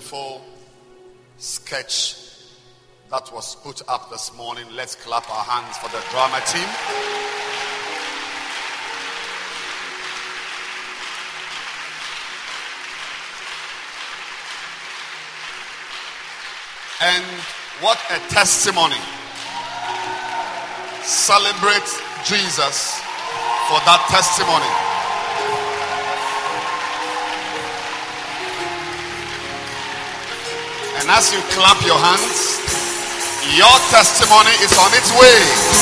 beautiful sketch that was put up this morning. Let's clap our hands for the drama team. And what a testimony. Celebrate Jesus for that testimony. And as you clap your hands, your testimony is on its way.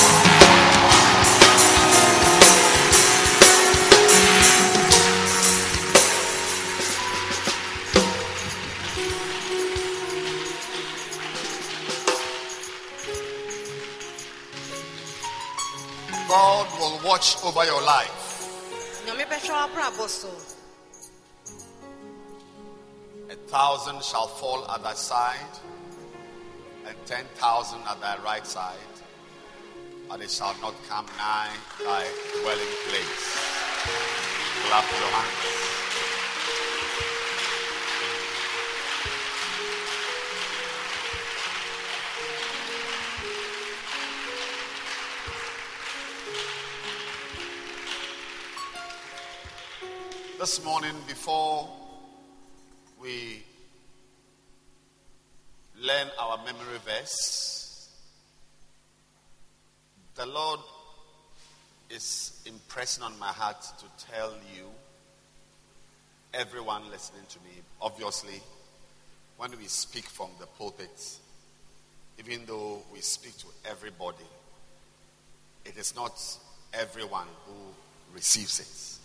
God will watch over your life. Thousand shall fall at thy side, and ten thousand at thy right side, but it shall not come nigh thy dwelling place. Clap your hands. This morning, before we learn our memory verse, the Lord is impressing on my heart to tell you, everyone listening to me, obviously, when we speak from the pulpit, even though we speak to everybody, it is not everyone who receives it.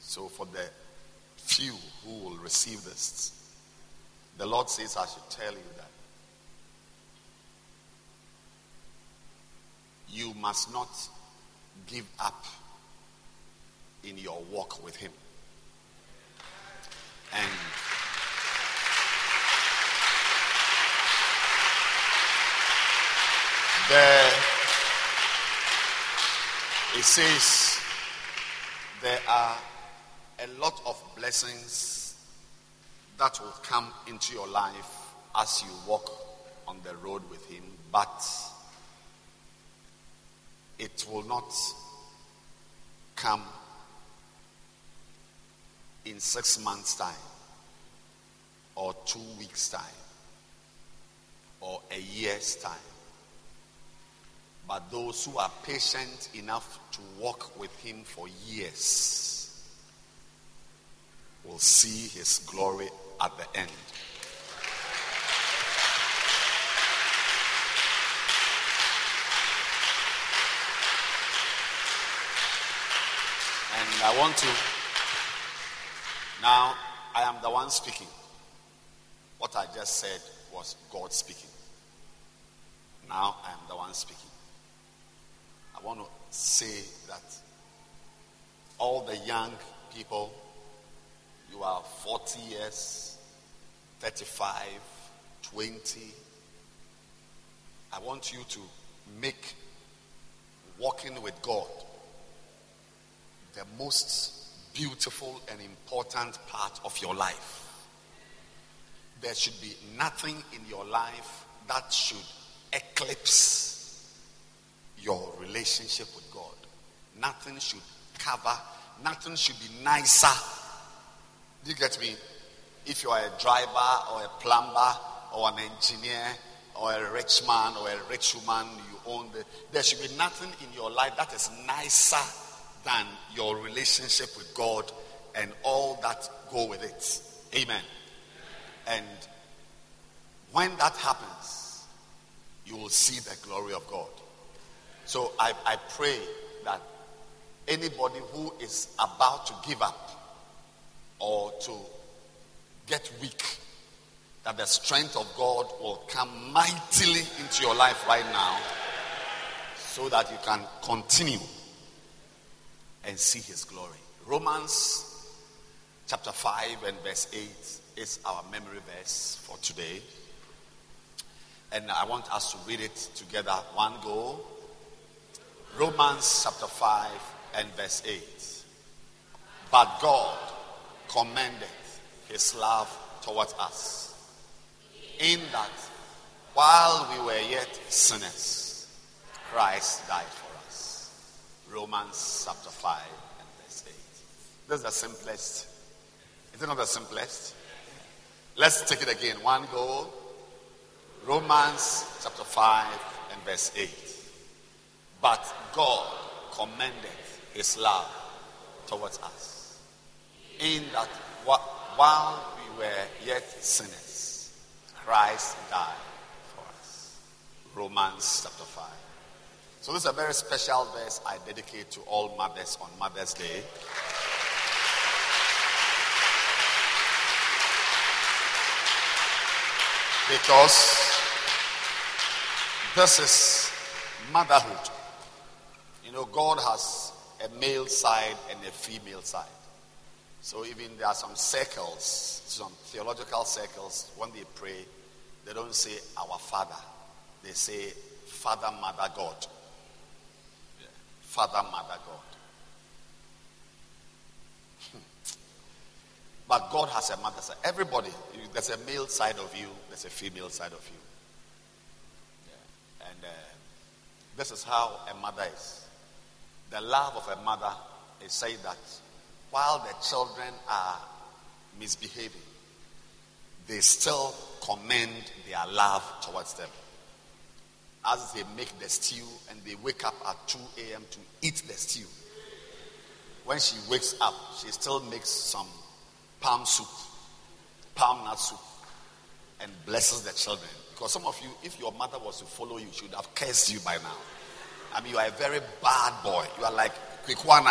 So, for the few who will receive this. The Lord says, I should tell you that you must not give up in your walk with Him. And there, it says, there are a lot of blessings that will come into your life as you walk on the road with Him, but it will not come in six months' time, or two weeks' time, or a year's time. But those who are patient enough to walk with Him for years, will see his glory at the end. And I want to, now I am the one speaking. What I just said was God speaking. Now I am the one speaking. I want to say that all the young people you are 40 years, 35, 20. I want you to make walking with God the most beautiful and important part of your life. There should be nothing in your life that should eclipse your relationship with God. Nothing should cover, nothing should be nicer do you get me? If you are a driver or a plumber or an engineer or a rich man or a rich woman, you own the. There should be nothing in your life that is nicer than your relationship with God and all that go with it. Amen. And when that happens, you will see the glory of God. So I, I pray that anybody who is about to give up or to get weak, that the strength of God will come mightily into your life right now so that you can continue and see his glory. Romans chapter 5 and verse 8 is our memory verse for today. And I want us to read it together one go. Romans chapter 5 and verse 8. But God commended his love towards us in that while we were yet sinners, Christ died for us. Romans chapter 5 and verse 8. This is the simplest. Is it not the simplest? Let's take it again. One go. Romans chapter 5 and verse 8. But God commended his love towards us in that while we were yet sinners, Christ died for us. Romans chapter 5. So, this is a very special verse I dedicate to all mothers on Mother's Day. Because this is motherhood. You know, God has a male side and a female side. So even there are some circles, some theological circles, when they pray, they don't say our Father. They say Father, Mother, God. Yeah. Father, Mother, God. Hmm. but God has a mother side. Everybody, there's a male side of you, there's a female side of you. Yeah. And uh, this is how a mother is. The love of a mother is saying that while the children are misbehaving, they still commend their love towards them. As they make the stew and they wake up at 2 a.m. to eat the stew. When she wakes up, she still makes some palm soup, palm nut soup, and blesses the children. Because some of you, if your mother was to follow you, she would have cursed you by now. I mean, you are a very bad boy. You are like Kwekwa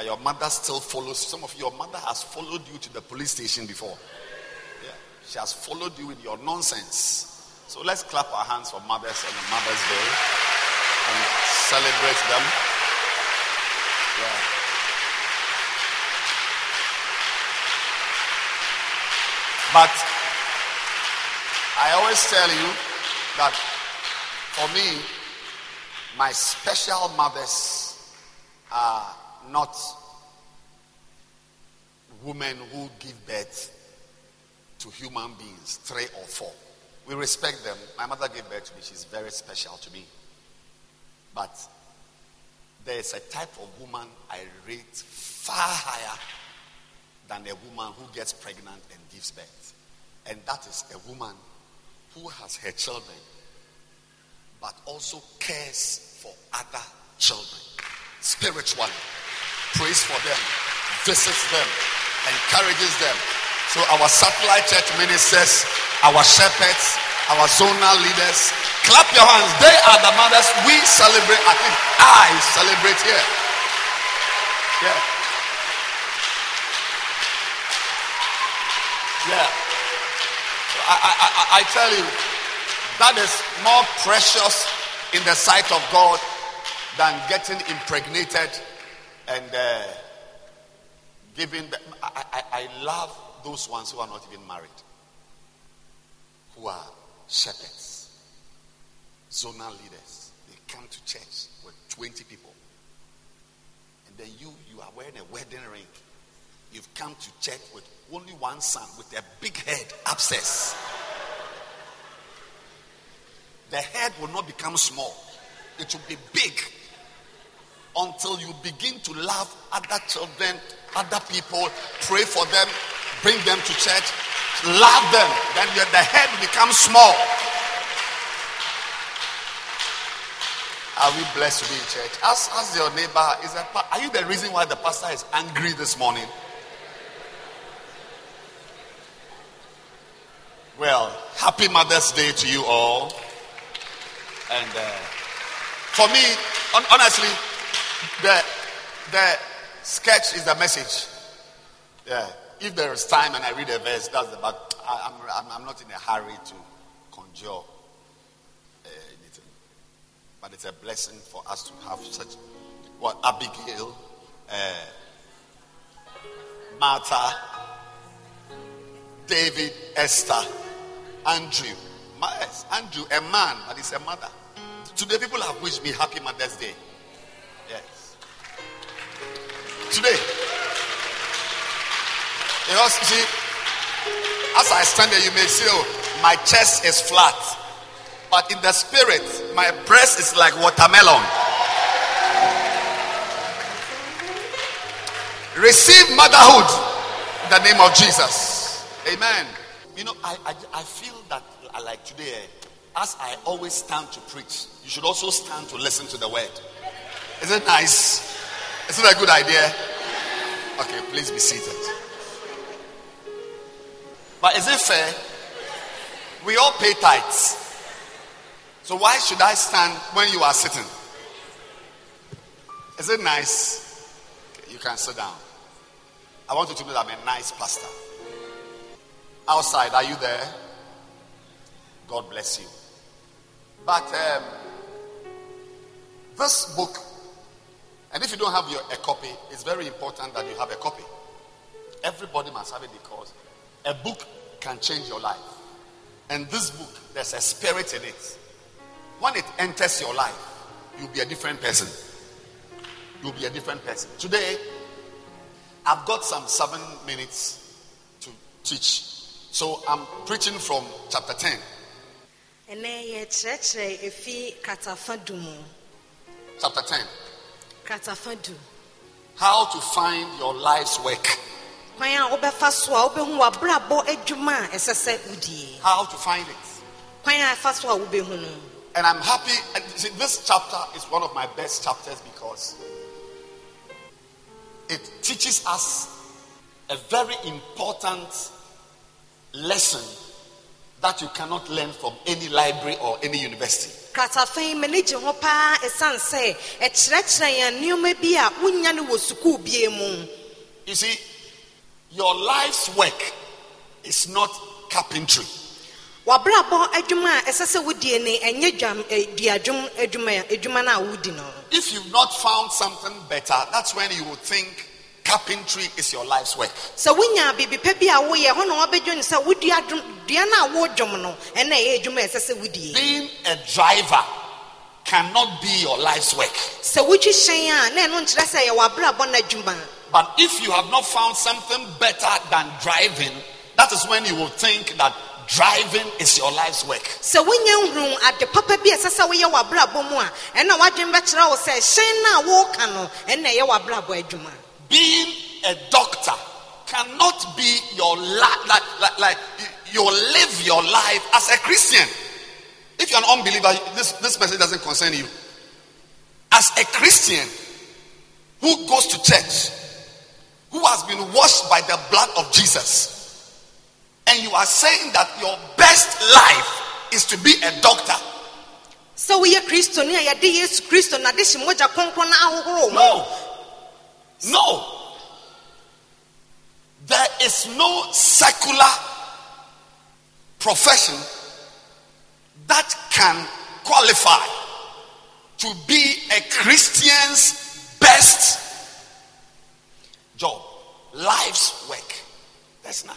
But your mother still follows. Some of your mother has followed you to the police station before. Yeah. She has followed you with your nonsense. So let's clap our hands for mothers on Mother's Day and celebrate them. Yeah. But I always tell you that for me, my special mothers are not women who give birth to human beings, three or four. We respect them. My mother gave birth to me. She's very special to me. But there is a type of woman I rate far higher than a woman who gets pregnant and gives birth. And that is a woman who has her children but also cares for other children spiritually, prays for them, visits them, encourages them. So, our satellite church ministers, our shepherds, our zonal leaders, clap your hands. They are the mothers we celebrate. I think I celebrate here. Yeah. Yeah. I, I, I, I tell you, that is more precious in the sight of God than getting impregnated and uh, giving. The, I, I, I love those ones who are not even married, who are shepherds, zonal leaders. They come to church with 20 people. And then you, you are wearing a wedding ring. You've come to church with only one son with a big head abscess the head will not become small, it will be big until you begin to love other children, other people, pray for them, bring them to church, love them, then the head becomes small. Are we blessed to be in church? Ask, ask your neighbor, is that, are you the reason why the pastor is angry this morning? Well, happy Mother's Day to you all. And uh, for me, honestly, the, the sketch is the message. Yeah. If there is time and I read a verse, that's the, but I, am I'm, I'm not in a hurry to conjure uh, anything. But it's a blessing for us to have such, what, Abigail, uh, Martha, David, Esther, Andrew. Yes, Andrew, a man, but he's a mother. Today, people have wished me happy Mother's Day. Today. Because, see, as I stand there, you may see, oh, my chest is flat. But in the spirit, my breast is like watermelon. Receive motherhood in the name of Jesus. Amen. You know, I, I, I feel that like today, eh, as I always stand to preach, you should also stand to listen to the word. Is it nice? Is it a good idea? Okay, please be seated. But is it fair? We all pay tithes. So why should I stand when you are sitting? Is it nice? Okay, you can sit down. I want you to know that I'm a nice pastor. Outside, are you there? God bless you. But um, this book, and if you don't have your, a copy, it's very important that you have a copy. Everybody must have it because a book can change your life. And this book, there's a spirit in it. When it enters your life, you'll be a different person. You'll be a different person. Today, I've got some seven minutes to teach. So I'm preaching from chapter 10. Chapter 10. How to find your life's work. How to find it. And I'm happy. See, this chapter is one of my best chapters because it teaches us a very important lesson that you cannot learn from any library or any university. You see, your life's work is not carpentry. If you've not found something better, that's when you would think carpentry is your life's work. So when you be bi a woyɛ hɔ na wabɛdwo ne sɛ wodua dua no a wodwom no ɛna ɛyɛ adwuma ɛsɛ sɛ wodie being a driver cannot be your life's work sɛ wotwi hyɛn a na ɛno nkyerɛ sɛ yɛwɔ abrabɔ no adwuma but if you have not found something better than driving that is when you will think that driving is your life's work. So when you at the papa bi ɛsɛ sɛ woyɛ wɔ abrabɔ mu a ɛna wadwen bɛkyerɛ wo sɛ hyɛn no a woka no ɛna ɛyɛ wɔ abrabɔ adwuma being a doctor cannot be your life, like, like, like you live your life as a Christian. If you're an unbeliever, this, this message doesn't concern you. As a Christian who goes to church, who has been washed by the blood of Jesus, and you are saying that your best life is to be a doctor. So we are Christian, Christian, no. No. There is no secular profession that can qualify to be a Christian's best job, life's work. There's none.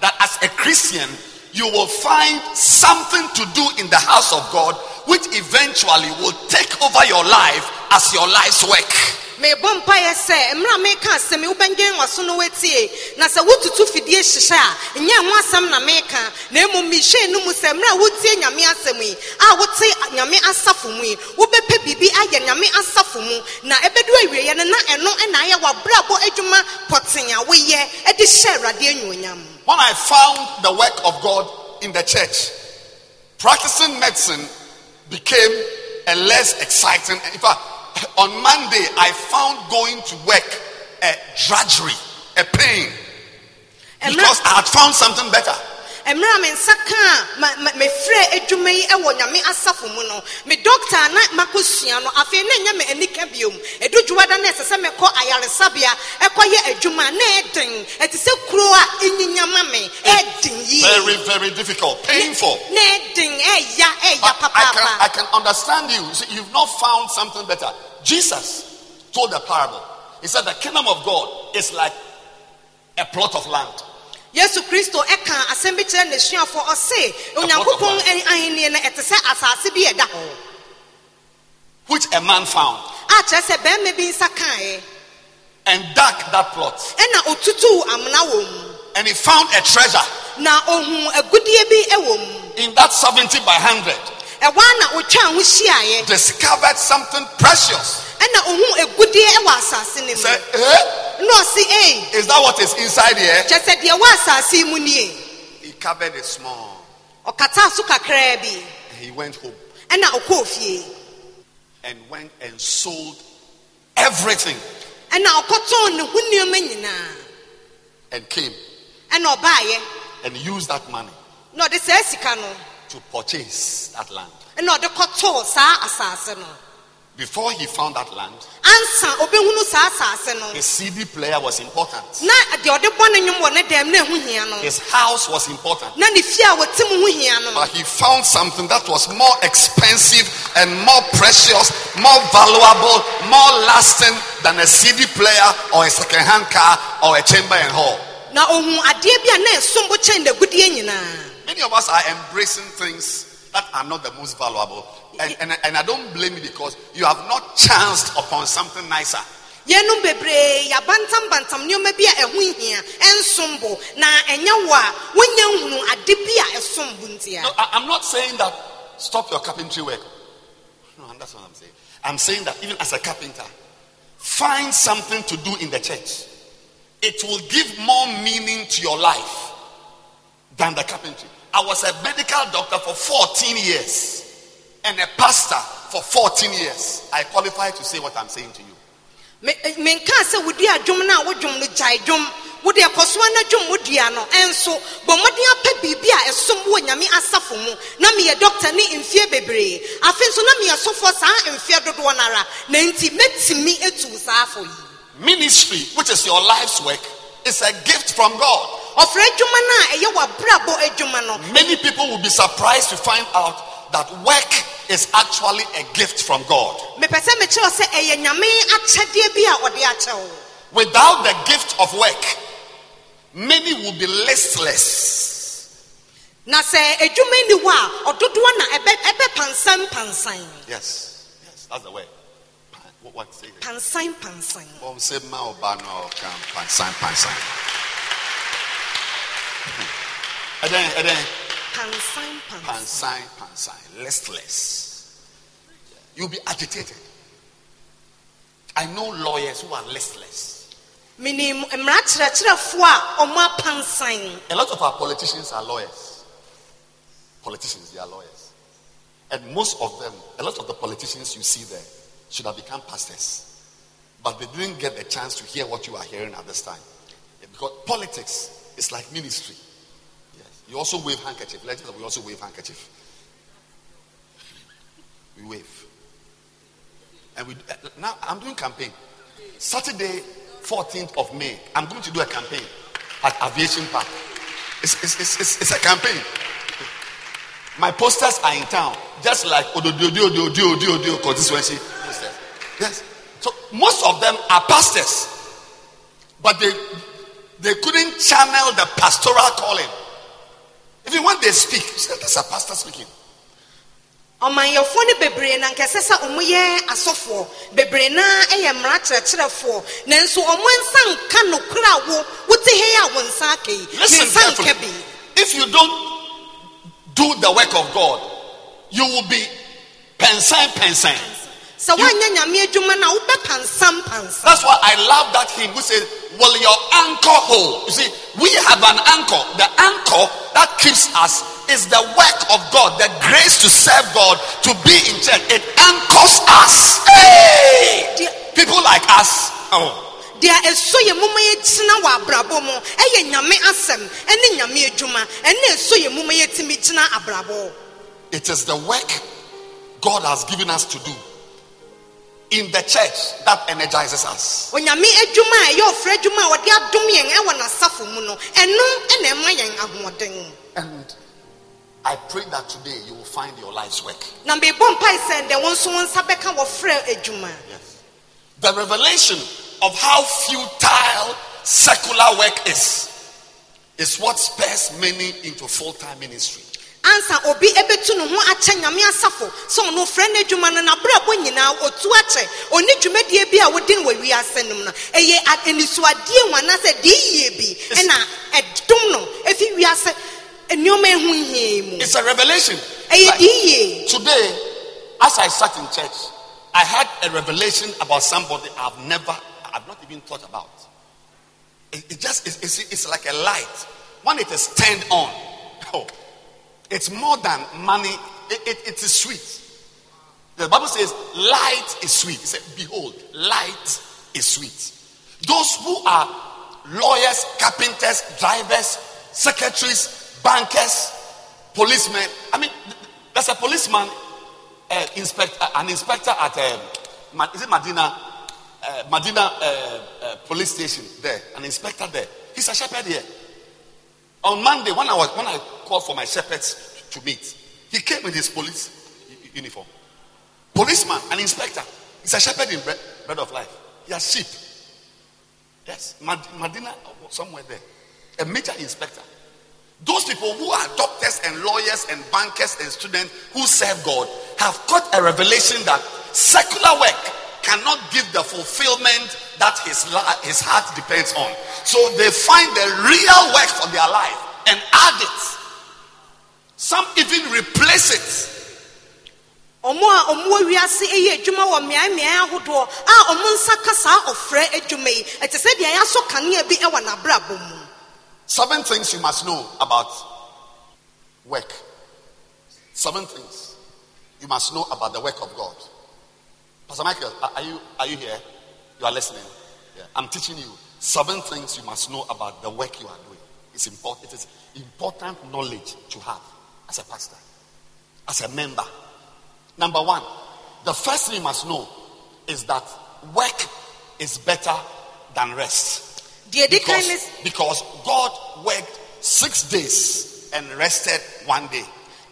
that as a christian you will find something to do in the house of God, which eventually will take over your life as your life's work. sɛ mmerɛ meka asɛm no na sɛ wotutu fidie hyehyɛ a ho asɛm na meka na mmom no mu sɛ mmerɛ wotie nyame asɛm yi a wote nyame asafo mu yi wobɛpɛ biribi ayɛ nyame asafo mu. Na ɛbɛdu no na ɛno ayɛ adwuma woyɛ de hyɛ awurade anuonyam When I found the work of God in the church, practicing medicine became a less exciting. In fact, on Monday, I found going to work a drudgery, a pain, because I had found something better. Mmerɛ a me nsa ka a ma- ma- mefrɛ adwuma yi wɔ nyame asafo mu no me dɔkta na makɔsua no afei na ɛnyɛ me anika biom ɛdu dwoada no ɛsɛ sɛ mɛkɔ ayaresabea ɛkɔyɛ adwuma na ɛden ɛte sɛ kuro a ɛnyinyama me ɛden yie Very, very difficult, painful. na ɛden ɛya ɛya But I can, I can understand you. See, you've not found something better. Jesus told a parable. He said, The kingdom of God is like a plot of land. Yesu kristo ɛka asɛm bi kyerɛ n'asuafoɔ ɔse onyankopɔn ahenni no ɛte sɛ asase bi ɛda. Hɔ which a man found. A kyerɛ sɛ bɛrima bi nsa kaeɛ. And dug that plot. ɛna amena wɔ mu. And he found a treasure. Na ohun agudie bi wɔ mu. In that 70 by 100. ɛwɔ na otwa ho hyiaeɛ. Discovered something precious. ɛna ohun agudie wɔ asase no mu. Eh? Na ɔsi ee Is that what is inside here? sɛ deɛ wɔ asase mu nie He covered it small. ɔkata so kakraa bi And he went home. Ɛna ɔkɔɔ fie and went and sold everything. Ɛna ɔkɔtɔn ne ho nneɛma nyinaa and came. Ɛna ɔbaayɛ and used that money na ɔde saa sika no to purchase that land. ɛna ɔde kɔtɔɔ saa asase no Before he found that land, ansa obehunu saa asase no his CD player was important. na deɛ ɔde bɔ ne nnwom wɔ ne dɛm na ɛho hia no His house was important. na ne fie a wɔte mu ho hia no But he found something that was more expensive and more precious, more valuable, more lasting than a CD player or a second-hand car or a chamber and hall. na ohun adeɛ bi a na ɛsom bo kyɛn n'agudie nyinaa Many of us are embracing things that are not the most valuable. And, and, and I don't blame you because you have not chanced upon something nicer. yɛnom bebree yɛabantambantam nneɛma bi a ɛho hia ɛnsom bo na ɛnyɛ wɔ a wonya nhunu ade bi a ɛsom bo ntia No, I, am not saying that stop your carpentry work. No, that's what I'm saying. I'm saying that even as a carpenter, find something to do in the church. It will give more meaning to your life than the carpentry. I was a medical doctor for 14 years and a pastor for 14 years. I qualify to say what I'm saying to you. Me- eh, sɛ wodi adwom no a wodwom no gyae dwom wode ɛkɔsoa no dwom wodua no ɛnso bɔ mmɔden apɛ biribi a ɛsom wɔ nyame asafo mu na meyɛ dɔkta ne mfeɛ bebree afei nso na meyɛ sɔfoɔ saa mfeɛ dodoɔ no ara na nti mɛtumi atu saa afɔ yi Ministry, which is your life's work, is a gift from God. Ɔfrɛ adwuma no a ɛyɛ w'abrabɔ adwuma no Many people will be surprised to find out that work is actually a gift from God. mepɛ sɛ mekyerɛw sɛ ɛyɛ nyame akyɛdeɛ bi a ɔde akyɛw Without the gift of work, many will be listless. na sɛ adwuma ni hɔ a ɔdodoɔ na ɛbɛ ɛbɛ pansan pansan Yes, yes, that's the way. What, what say it? pansan pansan Bom se ma oba no kan pansan pansan. And then, and then, pansan pansan pansan pansan, listless. You'll be agitated. I know lawyers who are listless. menim mmara kyerɛkyerɛfoɔ a ɔmo apansan A lot of our politicians are lawyers. Politicians, they are lawyers. And most of them, a lot of the politicians you see there, should have become pastors. But they didn't get the chance to hear what you are hearing at this time. Because politics is like ministry. Yes. You also wave handkerchief. Let's we also wave handkerchief. We wave. And we uh, now I'm doing campaign. Saturday, 14th of May, I'm going to do a campaign at Aviation Park. It's, it's, it's, it's, it's a campaign. My posters are in town, just like Ododio constituency. Yes. So most of them are pastors, but they they couldn't channel the pastoral calling. Even when they speak, you say, This is a pastor speaking. ɔmanyɛfoɔ no bebree na nkɛsɛ sɛ ɔmo yɛ asɔfoɔ bebree naa yɛ mmara kyerɛkyerɛfoɔ nanso ɔmo nsa nka nokora a wo wote he a wo nsa aka yi ne Listen nsa carefully. nka bi If you don't do the work of God, you will be pensan pensan. Sɛ woanyɛ nyame adwuma no a wobɛpansam pansam That's why I love that hymn who says, Will your anchor hold? You see, we have an anchor. The anchor that keeps us is the work of God, the grace to serve God, to be in church. It anchors us. Hey! People like us. Oh. deɛ ɛso yɛ moma yɛgyina wɔ abrabɔ mu ɛyɛ nyame asɛm ɛne nyame adwuma ɛne ɛso yɛ moma yɛtumi gyina abrabɔ It is the work God has given us to do in the church that energizes us. onyame adwuma a ɛyɛ ɔfrɛ adwuma a wɔde adom yɛn ɛwɔ n'asafo mu no ɛno ɛna ɛma yɛn And I pray that today you will find your life's work. na mebɔ mpae sɛ ndɛ wo nso wo nsa bɛka wɔfrɛ adwuma Yes. The revelation of how futile secular work is is what spurs many into full-time ministry. Ansa obi ɛbɛtu ne ho akyɛ nyame asafo. Sɛ ɔno frɛ no adwuma no nabrabɔ nyinaa otu akyɛ ɔne dwumadie bi a wodi no wɔ wiase nom no ɛyɛ a- anisuadeɛ mu anaasɛ deɛ yie bi. Ɛna ɛdom no. Ɛfi wiase nneɔma ɛho nhia mu. It's a revelation. ɛyɛ deɛ yie today, as I sat in church, I had a revelation about somebody I've never, I've not even thought about. It, it just, it's, it's, it's like a light. When it is turned on, oh, it's more than money. It, it, it is sweet. The Bible says, light is sweet. It said, behold, light is sweet. Those who are lawyers, carpenters, drivers, secretaries, bankers, policemen. I mean, th- there's a policeman, uh, inspect, uh, an inspector at, uh, is it Medina, uh, Medina uh, uh, police station there, an inspector there. He's a shepherd here. On Monday, when I was when I called for my shepherds to meet, he came in his police uniform. Policeman, an inspector. He's a shepherd in bread, bread of life. He has sheep. Yes, Mad- Medina, somewhere there. A major inspector. Those people who are doctors and lawyers and bankers and students who serve God have got a revelation that secular work cannot give the fulfillment that his, his heart depends on. So they find the real work for their life and add it. Some even replace it. ɔmo a ɔmo wɔ wiase adwuma wɔ mmeaemmeae ahodoɔ a ɔmo nsa ka saa ɔfrɛ adwuma yi ɛte sɛ deɛ yɛasɔ kanea bi ɛwɔ n'abrabɔ mu Seven things you must know about work. Seven things you must know about the work of God. Pastor Michael, are you are you here? You are listening. Yeah. I'm teaching you seven things you must know about the work you are doing. It's important. It is important knowledge to have as a pastor, as a member. Number one, the first thing you must know is that work is better than rest. deɛ di kan Because, because God worked six days and rested one day.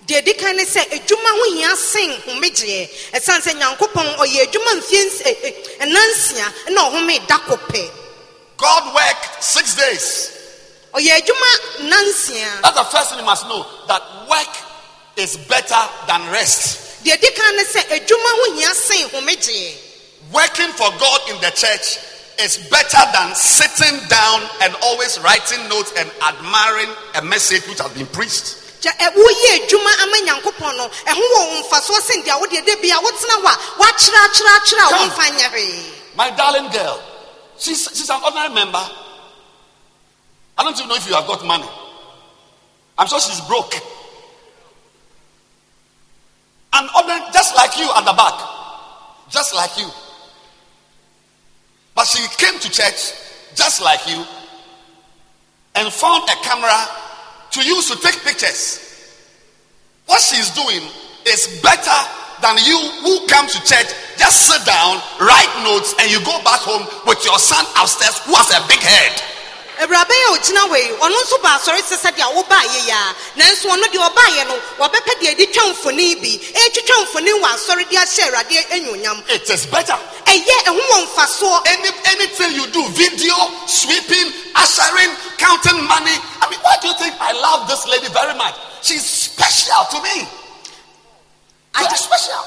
Deɛ di kan ne sɛ adwuma ho hia sen homegyeɛ ɛsiane sɛ nyankopɔn ɔyɛ adwuma mfie ɛ- eh, ɛ- eh, ɛnansia na ɔhome da kɔ pɛ God worked six days. ɔyɛ adwuma nansia That's the first thing you must know that work is better than rest. deɛ di kan ne sɛ adwuma ho hia sen homegyeɛ Working for God in the church is better than sitting down and always writing notes and admiring a message which has been preached. Gya ɛ woyɛ adwuma ama nyankopɔn no ɛho wɔ mfasoɔ sen deɛ wodeɛ da bia wotena hɔ a woakyerɛ akyerɛ akyerɛ a womfa nyɛ hwee My darling girl, she's, she's an ordinary member. I don't even know if you have got money. I'm sure she's broke. An ordinary, just like you at the back. Just like you. But she came to church just like you and found a camera to use to take pictures. What she's doing is better than you who come to church, just sit down, write notes, and you go back home with your son upstairs who has a big head. Awuraba yi a ogyina hɔ yi ɔno nso ba asɔre sɛ sɛdeɛ wobaayɛ yi a nanso ɔno deɛ ɔbaayɛ no wɔbɛpɛ deɛ de twa mfonin bi ɛtwitwa mfonin wɔ asɔre de ahyɛ awurade anuonyam It is better. ɛyɛ ɛho wɔ mfasoɔ Any, anything you do, video, sweeping, ushering, counting money. I mean, why do you think I love this lady very much. She's special to me. I- She's special.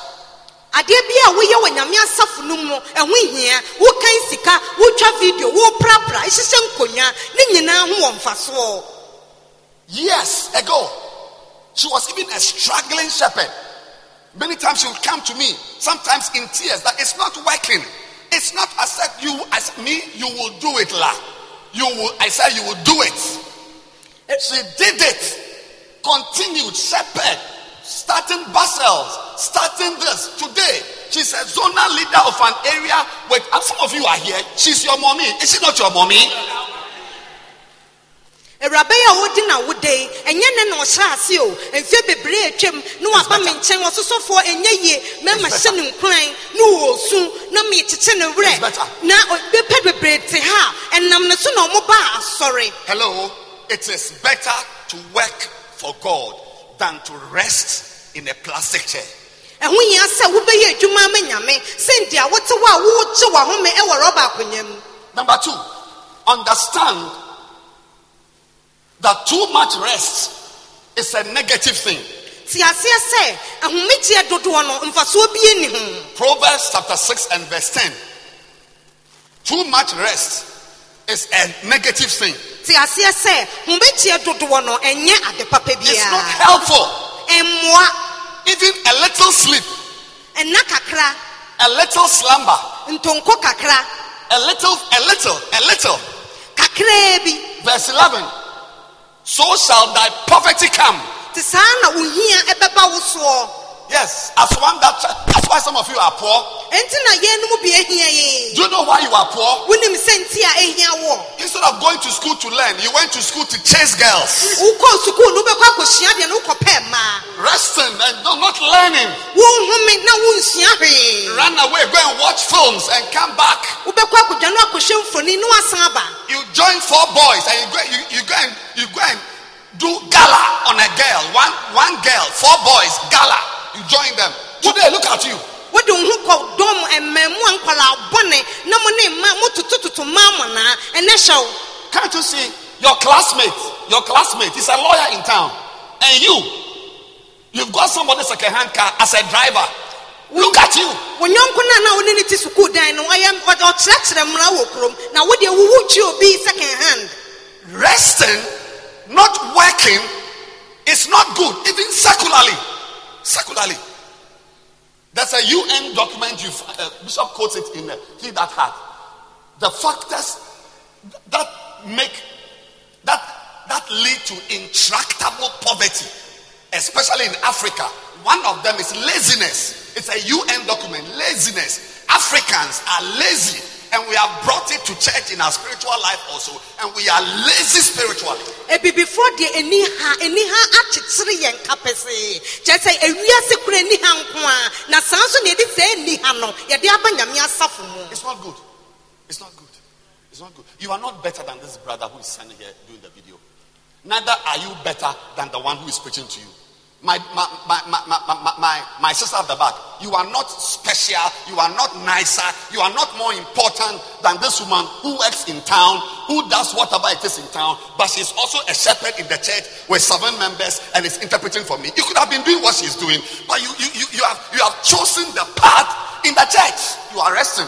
Adeɛ bi a woyɛ wɔ nyame asafo no mu ɛho hia wokan sika wotwa video woprapra ɛhyehyɛ nkonnwa ne nyinaa ho wɔ mfasoɔ Years ago, she was even a struggling shepherd. Many times she would come to me, sometimes in tears, that it's not working. It's not. Said, you, as me, you will do it, la. You will. I said, you will do it. Eh. She did it. Continued shepherd, starting Basel, starting this today. She's a zonal leader of an area. And some of you are here. She's your mommy. Is she not your mommy? awuraba yi a wodi na wode yi ɛnyɛ ne na ɔhyɛ ase o mfe bebree atwam na waba me nkyɛn ɔsosɔfoɔ ɛnyɛ yie mɛma hyɛ ne nkuran na wɔɔsu na mekyekye ne werɛ na bɛpɛ bebree te ha ɛnam ne so na ɔmo asɔre Hello, it is better to work for God than to rest in a plastic chair. ɛho hia sɛ wobɛyɛ adwuma ama nyame sɛndeɛ wote hɔ a wogye w'ahome ɛwɔ rɔba akonnwa mu Number two, understand that too much rest is a negative thing. te aseɛ sɛ ahomegyeɛ dodoɔ no mfasoɔ bie ni ho Proverbs chapter 6 and verse 10. Too much rest is a negative thing. te aseɛ sɛ homegyeɛ dodoɔ no ɛnyɛ ade papa It's not helpful. Even a little sleep, a little slumber, a little, a little, a little. Verse 11. So shall thy poverty come. Te saa na wo hia ɛbɛba wo soɔ Yes, as one that that's why some of you are poor. ɛnti na yɛn no mu bi ahia yɛn Do you know why you are poor? wonim sɛ nti a ɛhia wɔ Instead of going to school to learn, you went to school to chase girls. wokɔɔ sukuu no wobɛkɔ akɔsua deɛ no wokɔpɛ mmaa Resting and no, not learning. wonhome na wonsua hwee Run away, go and watch films and come back. wobɛkɔ akɔdwa no akɔhwɛ mfoni na wasan aba You join four boys and you go, you, you go and you go and do gala on a girl. One one girl, four boys, gala. You join them. Today, look at you. wode wo ho kɔ dɔm ɛmaamu a nkwalaa bɔne na mo ne mma mototototo mmaa mo naa ɛnɛ hyɛ wo Can't you see your classmate? Your classmate is a lawyer in town, and you, you've got somebody second-hand car as a driver. Look at you. wo nyɔnko no a na wone ne te sukuu dan no ɔyɛ ɔde- ɔkyerɛkyerɛ mmara wɔ kurom na wode wowu kyi obi second hand Resting, not working, is not good, even secularly. Secularly. There's a UN document, you uh, Bishop quotes it in uh, He That Hath. The factors that make, that, that lead to intractable poverty, especially in Africa. One of them is laziness. It's a UN document, laziness. Africans are lazy, and we have brought it to church in our spiritual life also, and we are lazy spiritually. ebibifoɔ deɛ ani ha ani ha akyekyere yɛn ka pɛsee kyerɛ sɛ ewiase kora ani ha na nso na yɛde sɛ ani ha no yɛde aba nyame asafo mu It's not good. It's not good. It's not good. You are not better than this brother who is standing here doing the video. Neither are you better than the one who is preaching to you. My, my, my, my, my, my, my, sister at the back, you are not special, you are not nicer, you are not more important than this woman who works in town, who does whatever it is in town, but she's also a shepherd in the church with seven members and is interpreting for me. You could have been doing what she's doing, but you, you, you, you, have, you have chosen the path in the church. You are resting.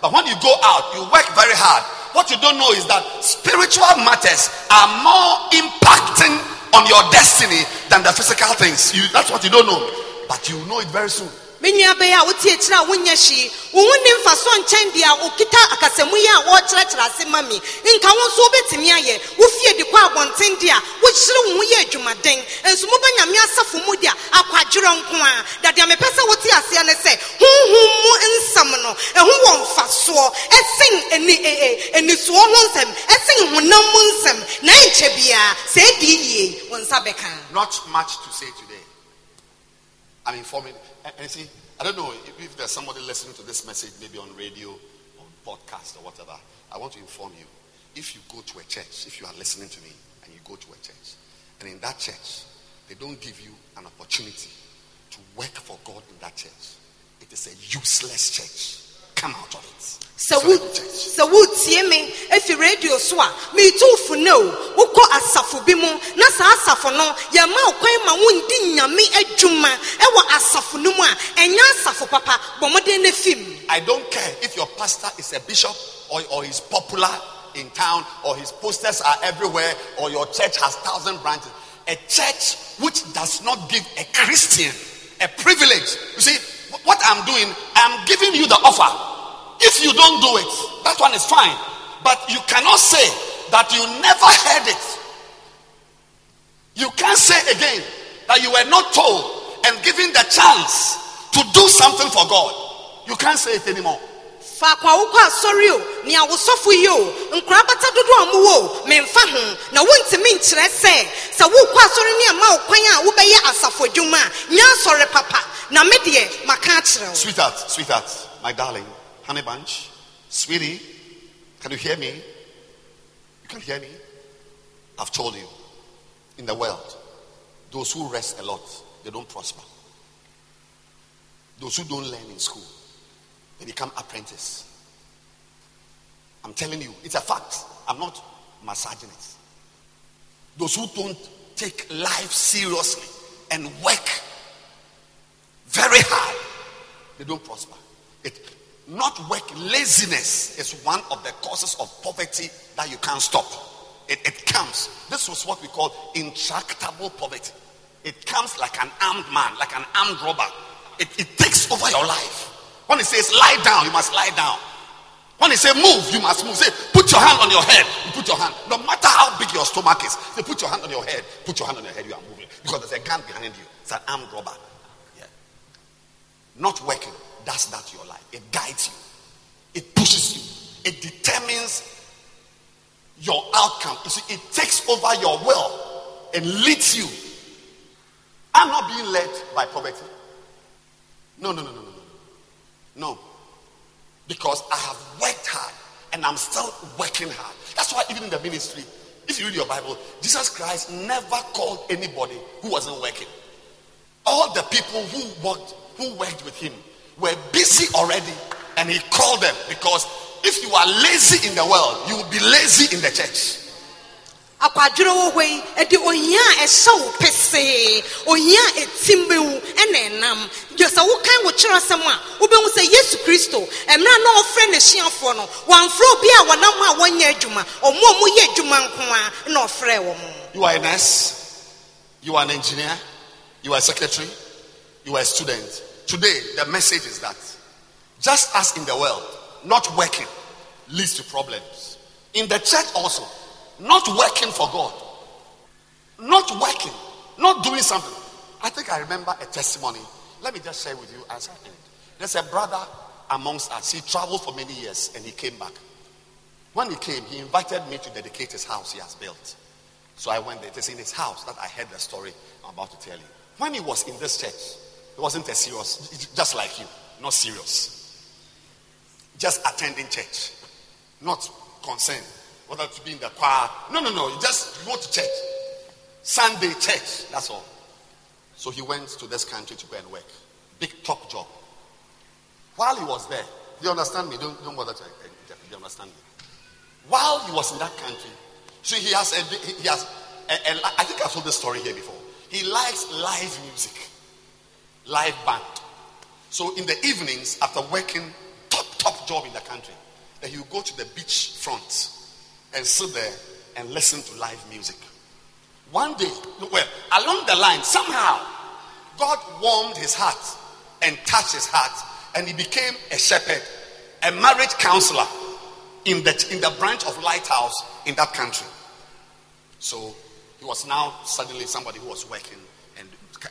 But when you go out, you work very hard. What you don't know is that spiritual matters are more impacting on your destiny than the physical things. You, that's what you don't know. But you know it very soon. me nua bɛyɛ a wotie kyerɛ a wonyɛ hwee wo ho ni mfaso nkyɛn deɛ a okita akasamu yi a wɔrekyerɛkyerɛ ase ma me nka wo nso wobɛtumi ayɛ wofie de kɔ abɔnten deɛ a wokyerɛ wo ho yɛ adwumaden nso moba nyame asafo mu deɛ akwadwerɛ nko a dadeɛ mepɛ sɛ wote aseɛ ne sɛ honhom mu nsɛm no ɛho wɔ mfasoɔ ɛsen anisoɔ ho nsɛm ɛsen honam mu nsɛm na ɛnkyɛ biara sɛ ɛdi yie wo nsa bɛka Not much to say today. I'm informing. And, and see, I don't know if, if there's somebody listening to this message, maybe on radio, on podcast, or whatever. I want to inform you. If you go to a church, if you are listening to me, and you go to a church, and in that church, they don't give you an opportunity to work for God in that church, it is a useless church. Come out of it. So wo the church. sɛ wotie me efi radio so a meetu fo ne o wokɔ asafo bi mu na saa asafo no yɛma wo kwan ma wondi nyame adwuma ɛwɔ asafo no mu a ɛnyɛ asafo papa bɔ mmɔden no fim I don't care if your pastor is a bishop or, or he's popular in town or his posters are everywhere or your church has thousand branches. A church which does not give a Christian a privilege. You see, what I'm doing, I'm giving you the offer. If you don't do it, that one is fine. But you cannot say that you never heard it. You can't say again that you were not told and given the chance to do something for God. You can't say it anymore. faako wokɔ asɔre o. Nea wosɔfo yi o. Nkora bata dodo a mowɔ o. Memfa ho na wontumi nkyerɛ sɛ sɛ wokɔ asɔre ne ama wo kwan a wobɛyɛ asafo adwuma a nyɛ asɔre papa. Na me deɛ maka akyerɛ wo Sweetheart, sweetheart, my darling, honey bunch, sweetie, can you hear me? You can hear me? I've told you, in the world, those who rest a lot, they don't prosper. Those who don't learn in school, they become apprentice. I'm telling you, it's a fact. I'm not massaging it. Those who don't take life seriously and work very hard, they don't prosper. It not work laziness is one of the causes of poverty that you can't stop. It, it comes. This was what we call intractable poverty. It comes like an armed man, like an armed robber. It, it takes over your life. When it says lie down, you must lie down. When it say move, you must move. Say put your hand on your head. You put your hand. No matter how big your stomach is, say put your hand on your head. Put your hand on your head. You are moving because there's a gun behind you. It's an armed robber. Yeah. Not working does that your life. It guides you. It pushes you. It determines your outcome. You see, it takes over your will and leads you. I'm not being led by poverty. No, no, no, no, no, no. No. Because I have worked hard and I'm still working hard. That's why even in the ministry, if you read your Bible, Jesus Christ never called anybody who wasn't working. All the people who worked, who worked with him were busy already, and he called them because if you are lazy in the world, you will be lazy in the church. akwadwerɛ wɔ hɔ yi ɛde ohia a ɛhyɛ wo pesee ohia a ɛtim bɛwu ɛna ɛnam gye sɛ wokan wo kyerɛ asɛm a wobɛhu sɛ yesu kristo mmerɛ na ɔfrɛ n'ahyiafoɔ no wɔamfrɛ obi a wɔnam a wɔnyɛ adwuma ɔmo a moyɛ adwuma nko a na ɔfrɛ wɔ mo You are a nurse, you are an engineer, you are a secretary, you are a student. Today, the message is that just as in the world, not working leads to problems. In the church also, not working for God, not working, not doing something. I think I remember a testimony. Let me just share with you as I end. There's a brother amongst us. He traveled for many years and he came back. When he came, he invited me to dedicate his house he has built. So I went there. It is in his house that I heard the story I'm about to tell you. When he was in this church, it wasn't a serious, just like you, not serious. Just attending church, not concerned whether to be in the choir. No, no, no. You just go to church. Sunday church, that's all. So he went to this country to go and work. Big top job. While he was there, you understand me? Don't, don't bother to interpret. You understand me? While he was in that country, so he has a, he has a, a, I think I've told this story here before. He likes live music, live band. So in the evenings, after working top top job in the country, then he will go to the beach front and sit there and listen to live music. One day, well, along the line, somehow, God warmed his heart and touched his heart, and he became a shepherd, a marriage counselor in the, in the branch of Lighthouse in that country. So he was now suddenly somebody who was working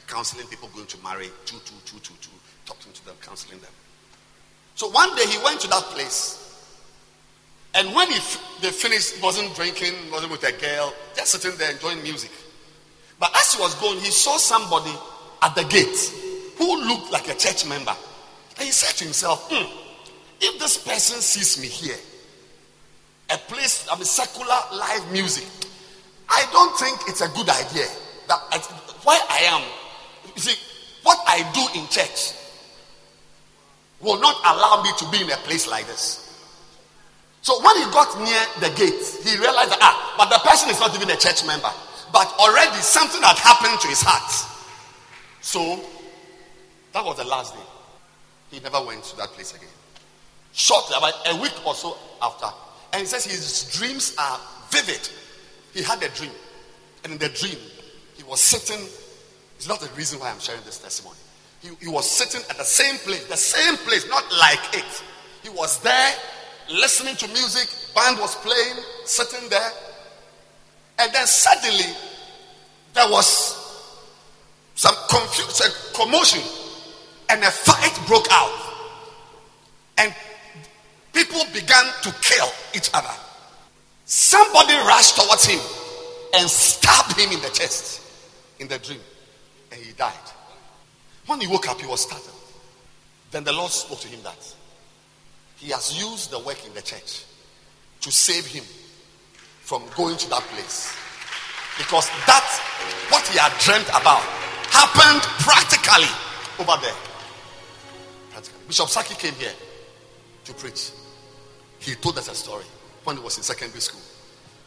counseling people going to marry, two, two, two, two, two, talking to them, counseling them. So one day he went to that place, and when he f- they finished, he wasn't drinking, wasn't with a girl, just sitting there enjoying music. But as he was going, he saw somebody at the gate who looked like a church member. And he said to himself, "Hmm, if this person sees me here, a place, I mean, secular live music, I don't think it's a good idea. That I am, you see, what I do in church will not allow me to be in a place like this. So when he got near the gate, he realized that, ah, but the person is not even a church member. But already something had happened to his heart. So that was the last day. He never went to that place again. Shortly, about a week or so after, and he says his dreams are vivid. He had a dream, and in the dream, he was sitting. It's not the reason why I'm sharing this testimony. He, he was sitting at the same place, the same place, not like it. He was there listening to music, band was playing, sitting there. And then suddenly there was some confusion, commotion, and a fight broke out. And people began to kill each other. Somebody rushed towards him and stabbed him in the chest in the dream, and he died. When he woke up, he was startled. Then the Lord spoke to him that he has used the work in the church to save him from going to that place. Because that, what he had dreamt about, happened practically over there. Practically. Bishop Sackey came here to preach. He told us a story when he was in secondary school.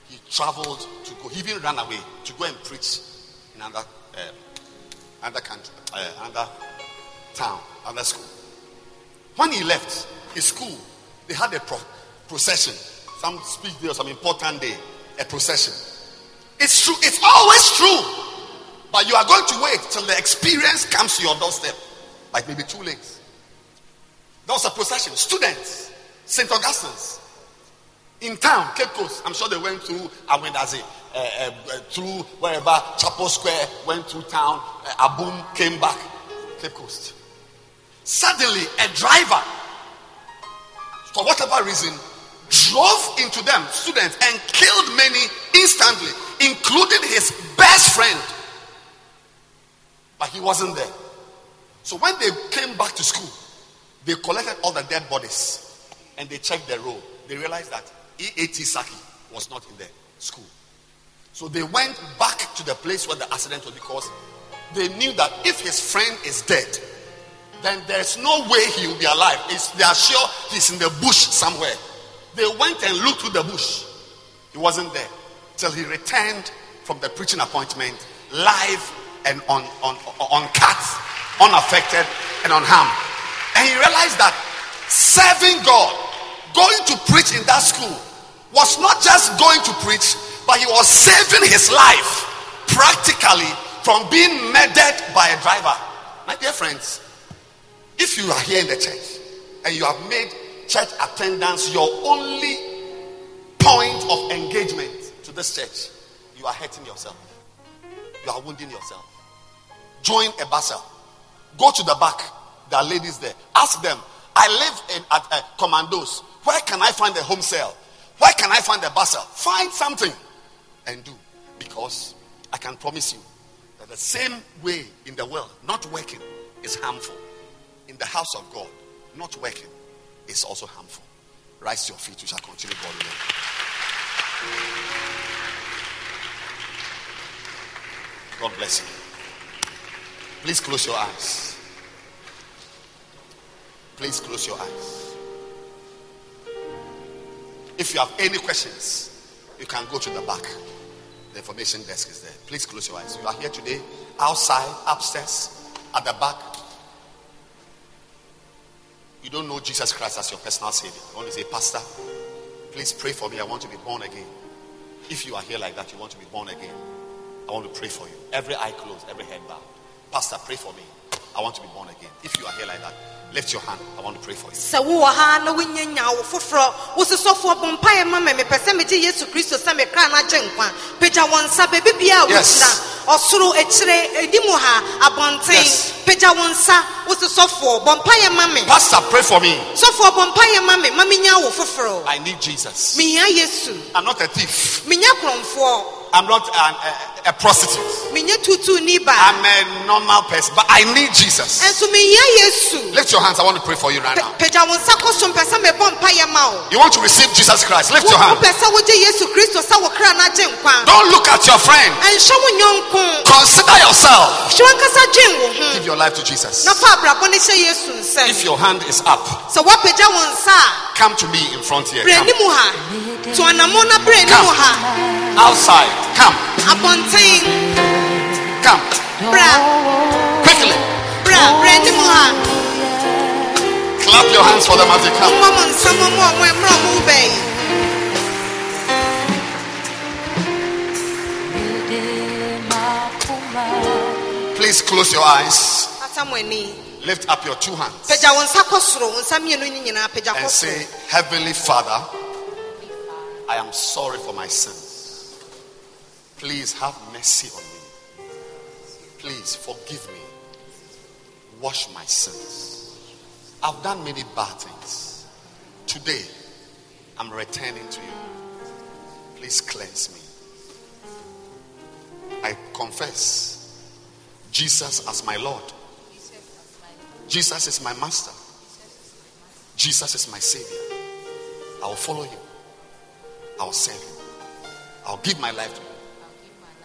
He traveled to go, he even ran away to go and preach in another, uh, another country, uh, another town, another school. When he left, his school, they had a pro- procession. Some speech day or some important day, a procession. It's true, it's always true. But you are going to wait till the experience comes to your doorstep. Like maybe too late. There was a procession. Students, St. Augustine's, in town, Cape Coast. I'm sure they went through Awendaze, uh, uh, through wherever, Chapel Square, went through town, uh, Aboom came back, Cape Coast. Suddenly, a driver for whatever reason, drove into them, students, and killed many instantly, including his best friend. But he wasn't there. So when they came back to school, they collected all the dead bodies and they checked the road. They realized that E.A.T. Sackey was not in the school. So they went back to the place where the accident was because they knew that if his friend is dead, then there's no way he will be alive. It's, they are sure he's in the bush somewhere. They went and looked through the bush. He wasn't there till he returned from the preaching appointment live and on, on, on cut, unaffected and unharmed. And he realized that serving God, going to preach in that school, was not just going to preach, but he was saving his life practically from being murdered by a driver. My dear friends, if you are here in the church and you have made church attendance your only point of engagement to this church, you are hurting yourself. You are wounding yourself. Join a bacenta. Go to the back. There are ladies there. Ask them. I live in, at uh, Commandos. Where can I find a home cell? Where can I find a bacenta? Find something and do. Because I can promise you that the same way in the world, not working, is harmful in the house of God, not working, is also harmful. Rise to your feet, we shall continue God. God bless you. Please close your eyes. Please close your eyes. If you have any questions, you can go to the back. The information desk is there. Please close your eyes. You are here today, outside, upstairs, at the back. You don't know Jesus Christ as your personal Savior. Want to say, Pastor, please pray for me. I want to be born again. If you are here like that, you want to be born again. I want to pray for you. Every eye closed, every head bowed. Pastor, pray for me. I want to be born again. If you are here like that, lift your hand. I want to pray for you. sɛ wowɔ ha na wonya nya wo foforɔ wo sosɔfoɔ bɔ mpaeɛ ma me mepɛ sɛ megye yesu kristo sɛ mekra no agye nkwa pagya wɔn nsa baabi bia a Yes. wogyina ɔsoro akyire anim ha abɔnten Yes. pagya wɔn nsa wo sosɔfoɔ bɔ mpaeɛ ma me Pastor, pray for me. sɔfoɔ bɔ mpaeɛ ma me ma menya wo foforɔ I need Jesus. mehia yesu I'm not a thief. menya korɔmfoɔ I'm not an, a, a prostitute. menyɛ tutuni ba I'm a normal person, but I need Jesus. ɛnso mehia yesu Lift your hands. I want to pray for you right now. Pe- pagya wo nsa kɔ so mpɛ sɛ mebɔ mpayɛ ma wo You want to receive Jesus Christ? Lift your hand. wopɛ sɛ wogye yesu kristo sɛ wo kra no agye nkwa Don't look at your friend. Consider yourself. hwɛ wankasa dwen wo Give your life to Jesus. na fa abrabɔ no hyɛ If your hand is up, sɛ woapagya wo nsa a come to me in front here. Come. anim ha to anamɔ na brɛ anim Come. Outside. Come. abɔnten Come. bra Quickly. bra brɛ anim Clap your hands for them as they come. mmɔ mo nsa mmɔ mo ɔmo mmerɛ Please close your eyes. ata mo ani Lift up your two hands pagya wo nsa kɔ soro wo nsa mmienu no nyinaa pagya kɔ and say, Heavenly Father, I am sorry for my sins. Please have mercy on me. Please forgive me. Wash my sins. I've done many bad things. Today, I'm returning to you. Please cleanse me. I confess Jesus as my Lord. Jesus is my master. Jesus is my savior. I will follow him. I will serve him. I'll give my life to him